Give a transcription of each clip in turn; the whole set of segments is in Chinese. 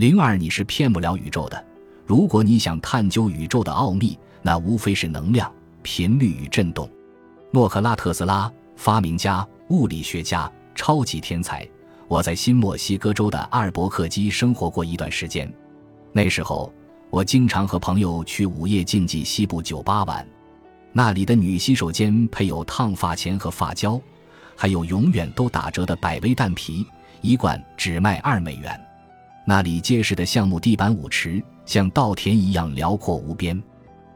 零二，你是骗不了宇宙的。如果你想探究宇宙的奥秘，那无非是能量、频率与振动。诺克拉特斯拉，发明家、物理学家，超级天才。我在新墨西哥州的阿尔伯克基生活过一段时间，那时候我经常和朋友去午夜竞技西部酒吧玩。那里的女洗手间配有烫发钳和发胶，还有永远都打折的百威蛋皮，一罐只卖二美元。那里结实的橡木地板舞池像稻田一样辽阔无边。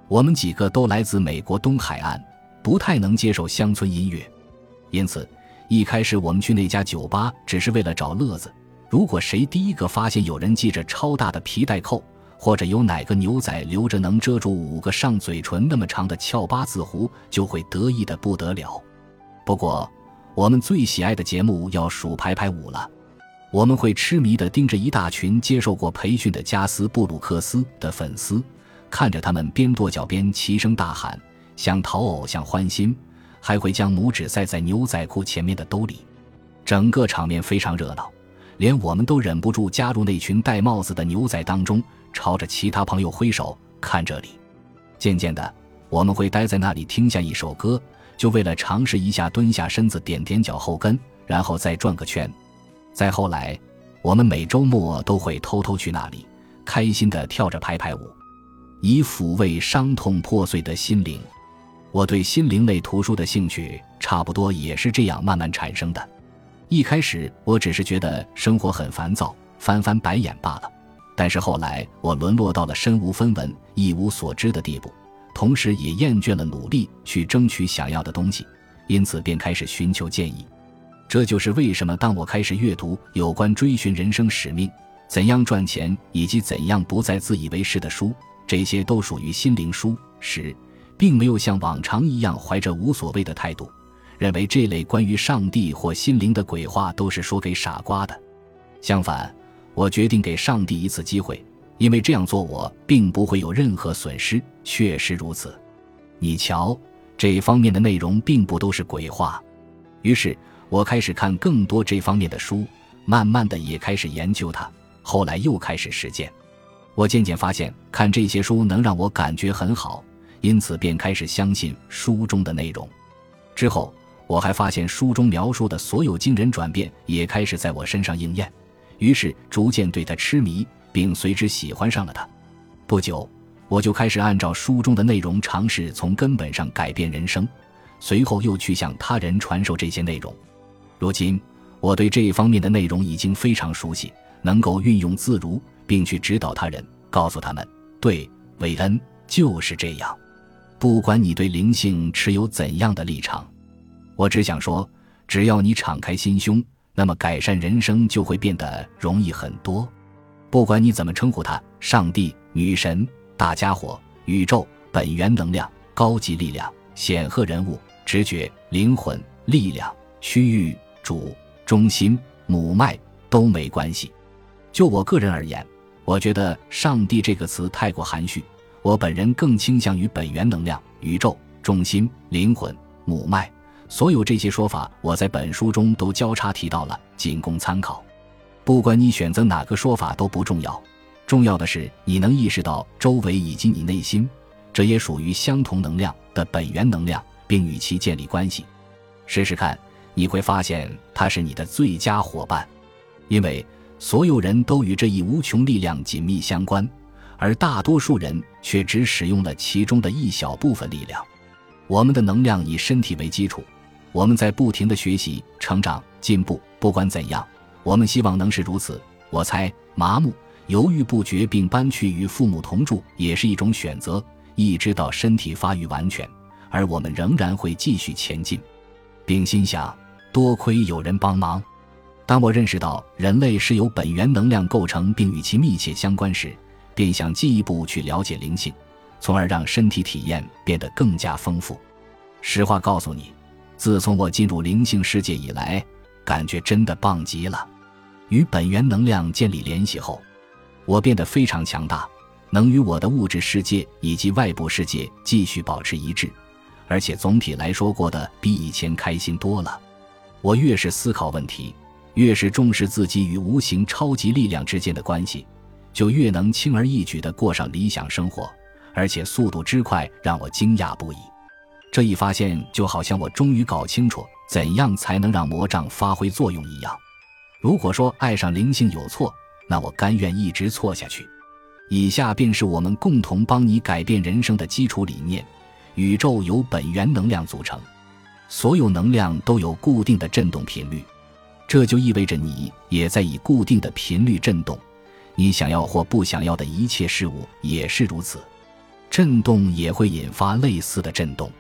我们几个都来自美国东海岸，不太能接受乡村音乐，因此一开始我们去那家酒吧只是为了找乐子。如果谁第一个发现有人系着超大的皮带扣，或者有哪个牛仔留着能遮住五个上嘴唇那么长的翘八字胡，就会得意的不得了。不过，我们最喜爱的节目要数排排舞了。我们会痴迷地盯着一大群接受过培训的加斯布鲁克斯的粉丝，看着他们边跺脚边齐声大喊，想讨偶像欢心，还会将拇指塞在牛仔裤前面的兜里。整个场面非常热闹，连我们都忍不住加入那群戴帽子的牛仔当中，朝着其他朋友挥手看这里。渐渐的，我们会待在那里听下一首歌，就为了尝试一下蹲下身子点点脚后跟，然后再转个圈。再后来，我们每周末都会偷偷去那里，开心地跳着排排舞，以抚慰伤痛破碎的心灵。我对心灵类图书的兴趣，差不多也是这样慢慢产生的。一开始，我只是觉得生活很烦躁，翻翻白眼罢了。但是后来，我沦落到了身无分文、一无所知的地步，同时也厌倦了努力去争取想要的东西，因此便开始寻求建议。这就是为什么，当我开始阅读有关追寻人生使命、怎样赚钱以及怎样不再自以为是的书，这些都属于心灵书时，并没有像往常一样怀着无所谓的态度，认为这类关于上帝或心灵的鬼话都是说给傻瓜的。相反，我决定给上帝一次机会，因为这样做我并不会有任何损失。确实如此，你瞧，这方面的内容并不都是鬼话。于是。我开始看更多这方面的书，慢慢的也开始研究它。后来又开始实践。我渐渐发现，看这些书能让我感觉很好，因此便开始相信书中的内容。之后，我还发现书中描述的所有惊人转变也开始在我身上应验，于是逐渐对它痴迷，并随之喜欢上了它。不久，我就开始按照书中的内容尝试从根本上改变人生，随后又去向他人传授这些内容。如今，我对这一方面的内容已经非常熟悉，能够运用自如，并去指导他人，告诉他们：对，韦恩就是这样。不管你对灵性持有怎样的立场，我只想说，只要你敞开心胸，那么改善人生就会变得容易很多。不管你怎么称呼他，上帝、女神、大家伙、宇宙、本源能量、高级力量、显赫人物、直觉、灵魂、力量、区域。主中心母脉都没关系。就我个人而言，我觉得“上帝”这个词太过含蓄。我本人更倾向于本源能量、宇宙中心、灵魂、母脉。所有这些说法，我在本书中都交叉提到了，仅供参考。不管你选择哪个说法都不重要，重要的是你能意识到周围以及你内心，这也属于相同能量的本源能量，并与其建立关系。试试看。你会发现它是你的最佳伙伴，因为所有人都与这一无穷力量紧密相关，而大多数人却只使用了其中的一小部分力量。我们的能量以身体为基础，我们在不停的学习、成长、进步。不管怎样，我们希望能是如此。我猜，麻木、犹豫不决并搬去与父母同住也是一种选择，一直到身体发育完全，而我们仍然会继续前进，并心想。多亏有人帮忙。当我认识到人类是由本源能量构成并与其密切相关时，便想进一步去了解灵性，从而让身体体验变得更加丰富。实话告诉你，自从我进入灵性世界以来，感觉真的棒极了。与本源能量建立联系后，我变得非常强大，能与我的物质世界以及外部世界继续保持一致，而且总体来说过得比以前开心多了。我越是思考问题，越是重视自己与无形超级力量之间的关系，就越能轻而易举地过上理想生活，而且速度之快让我惊讶不已。这一发现就好像我终于搞清楚怎样才能让魔杖发挥作用一样。如果说爱上灵性有错，那我甘愿一直错下去。以下便是我们共同帮你改变人生的基础理念：宇宙由本源能量组成，所有能量都有固定的振动频率，这就意味着你也在以固定的频率振动。你想要或不想要的一切事物也是如此，振动也会引发类似的振动。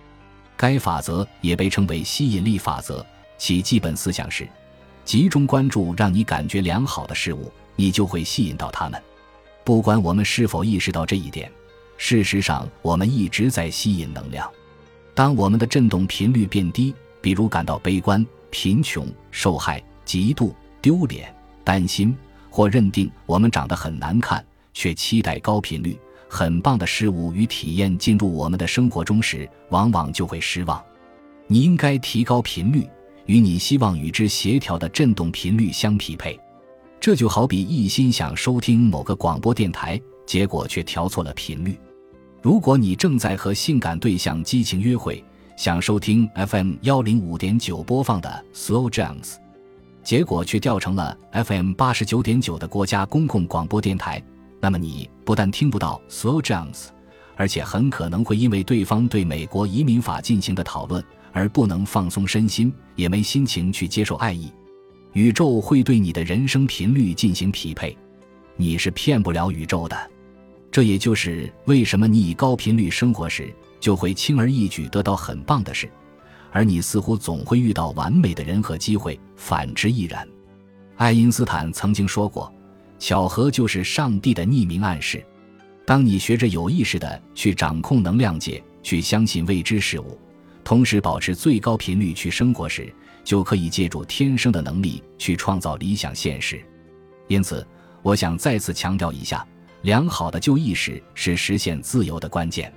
该法则也被称为吸引力法则，其基本思想是：集中关注让你感觉良好的事物，你就会吸引到它们。不管我们是否意识到这一点，事实上我们一直在吸引能量。当我们的振动频率变低，比如感到悲观、贫穷、受害、嫉妒、丢脸、担心。或认定我们长得很难看，却期待高频率、很棒的事物与体验进入我们的生活中时，往往就会失望。你应该提高频率，与你希望与之协调的振动频率相匹配。这就好比一心想收听某个广播电台，结果却调错了频率。如果你正在和性感对象激情约会，想收听 FM 幺零五点九播放的 Slow Jams。结果却调成了 FM 八十九点九的国家公共广播电台，那么你不但听不到 Slow Jones，而且很可能会因为对方对美国移民法进行的讨论而不能放松身心，也没心情去接受爱意。宇宙会对你的人生频率进行匹配，你是骗不了宇宙的。这也就是为什么你以高频率生活时，就会轻而易举得到很棒的事。而你似乎总会遇到完美的人和机会，反之亦然。爱因斯坦曾经说过：“巧合就是上帝的匿名暗示。”当你学着有意识地去掌控能量界，去相信未知事物，同时保持最高频率去生活时，就可以借助天生的能力去创造理想现实。因此，我想再次强调一下：良好的旧意识是实现自由的关键。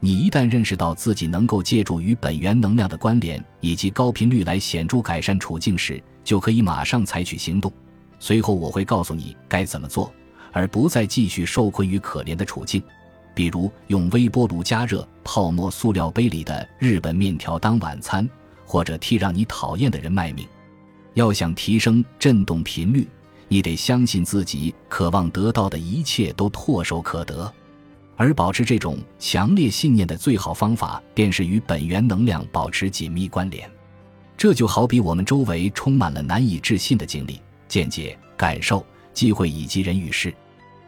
你一旦认识到自己能够借助与本源能量的关联以及高频率来显著改善处境时，就可以马上采取行动。随后我会告诉你该怎么做，而不再继续受困于可怜的处境，比如用微波炉加热泡沫塑料杯里的日本面条当晚餐，或者替让你讨厌的人卖命。要想提升振动频率，你得相信自己渴望得到的一切都唾手可得。而保持这种强烈信念的最好方法，便是与本源能量保持紧密关联。这就好比我们周围充满了难以置信的经历、见解、感受、机会以及人与事，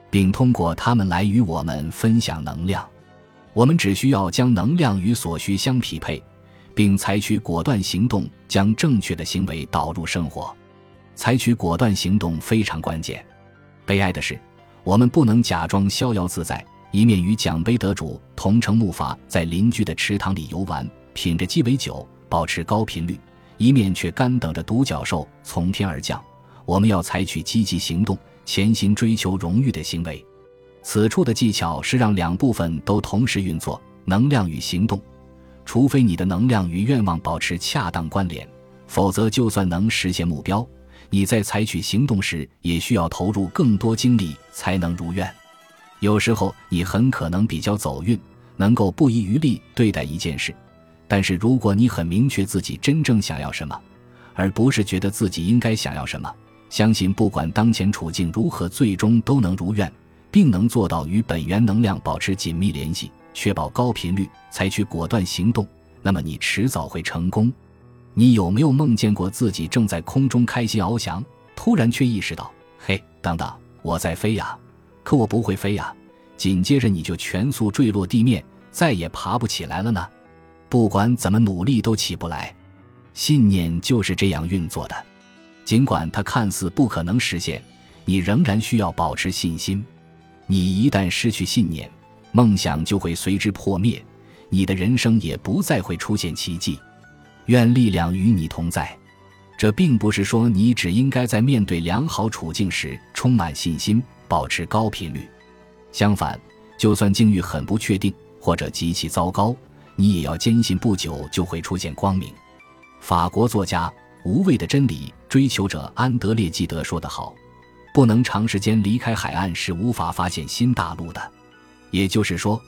并通过他们来与我们分享能量。我们只需要将能量与所需相匹配，并采取果断行动，将正确的行为导入生活。采取果断行动非常关键。悲哀的是，我们不能假装逍遥自在。一面与奖杯得主同乘木筏在邻居的池塘里游玩，品着鸡尾酒，保持高频率；一面却干等着独角兽从天而降。我们要采取积极行动，潜心追求荣誉的行为。此处的技巧是让两部分都同时运作：能量与行动。除非你的能量与愿望保持恰当关联，否则就算能实现目标，你在采取行动时也需要投入更多精力才能如愿。有时候你很可能比较走运，能够不遗余力对待一件事，但是如果你很明确自己真正想要什么，而不是觉得自己应该想要什么，相信不管当前处境如何，最终都能如愿，并能做到与本源能量保持紧密联系，确保高频率，采取果断行动，那么你迟早会成功。你有没有梦见过自己正在空中开心翱翔，突然却意识到，嘿，等等，我在飞呀！可我不会飞呀，紧接着你就全速坠落地面，再也爬不起来了呢。不管怎么努力都起不来。信念就是这样运作的，尽管它看似不可能实现，你仍然需要保持信心。你一旦失去信念，梦想就会随之破灭，你的人生也不再会出现奇迹。愿力量与你同在。这并不是说你只应该在面对良好处境时充满信心。保持高频率。相反，就算境遇很不确定或者极其糟糕，你也要坚信不久就会出现光明。法国作家、无畏的真理追求者安德烈·纪德说得好：“不能长时间离开海岸是无法发现新大陆的。也就是说，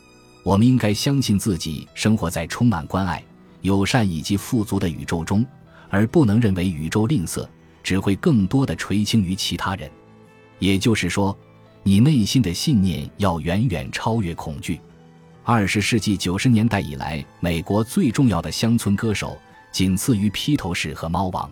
我们应该相信自己生活在充满关爱、友善以及富足的宇宙中，而不能认为宇宙吝啬，只会更多的垂青于其他人。也就是说，你内心的信念要远远超越恐惧。二十世纪九十年代以来，美国最重要的乡村歌手，仅次于披头士和猫王。